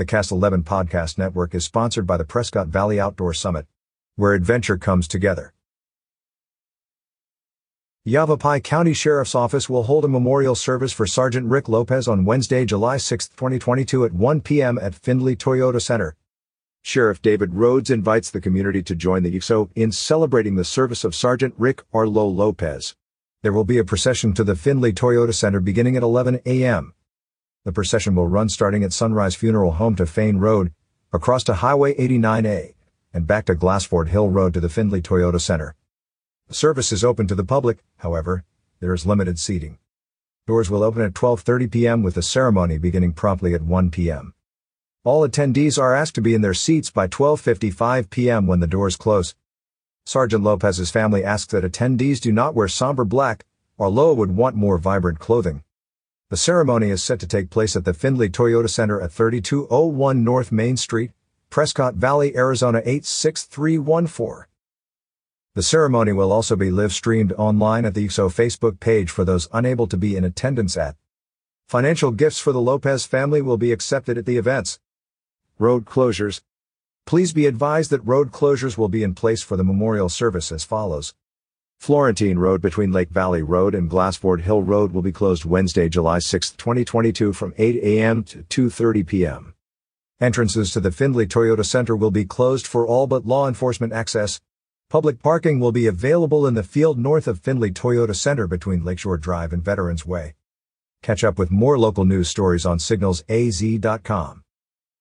The Cast 11 podcast network is sponsored by the Prescott Valley Outdoor Summit, where adventure comes together. Yavapai County Sheriff's Office will hold a memorial service for Sergeant Rick Lopez on Wednesday, July 6, 2022 at 1 p.m. at Findlay Toyota Center. Sheriff David Rhodes invites the community to join the YCSO in celebrating the service of Sergeant Rick Arlo Lopez. There will be a procession to the Findlay Toyota Center beginning at 11 a.m. The procession will run starting at Sunrise Funeral Home to Fain Road, across to Highway 89A, and back to Glassford Hill Road to the Findlay Toyota Center. The service is open to the public, however, there is limited seating. Doors will open at 12:30 p.m. with the ceremony beginning promptly at 1 p.m. All attendees are asked to be in their seats by 12:55 p.m. when the doors close. Sergeant Lopez's family asks that attendees do not wear somber black, although would want more vibrant clothing. The ceremony is set to take place at the Findlay Toyota Center at 3201 North Main Street, Prescott Valley, Arizona 86314. The ceremony will also be live streamed online at the YCSO Facebook page for those unable to be in attendance at. Financial gifts for the Lopez family will be accepted at the events. Road closures. Please be advised that road closures will be in place for the memorial service as follows. Florentine Road between Lake Valley Road and Glassford Hill Road will be closed Wednesday, July 6, 2022 from 8 a.m. to 2.30 p.m. Entrances to the Findlay Toyota Center will be closed for all but law enforcement access. Public parking will be available in the field north of Findlay Toyota Center between Lakeshore Drive and Veterans Way. Catch up with more local news stories on signalsaz.com.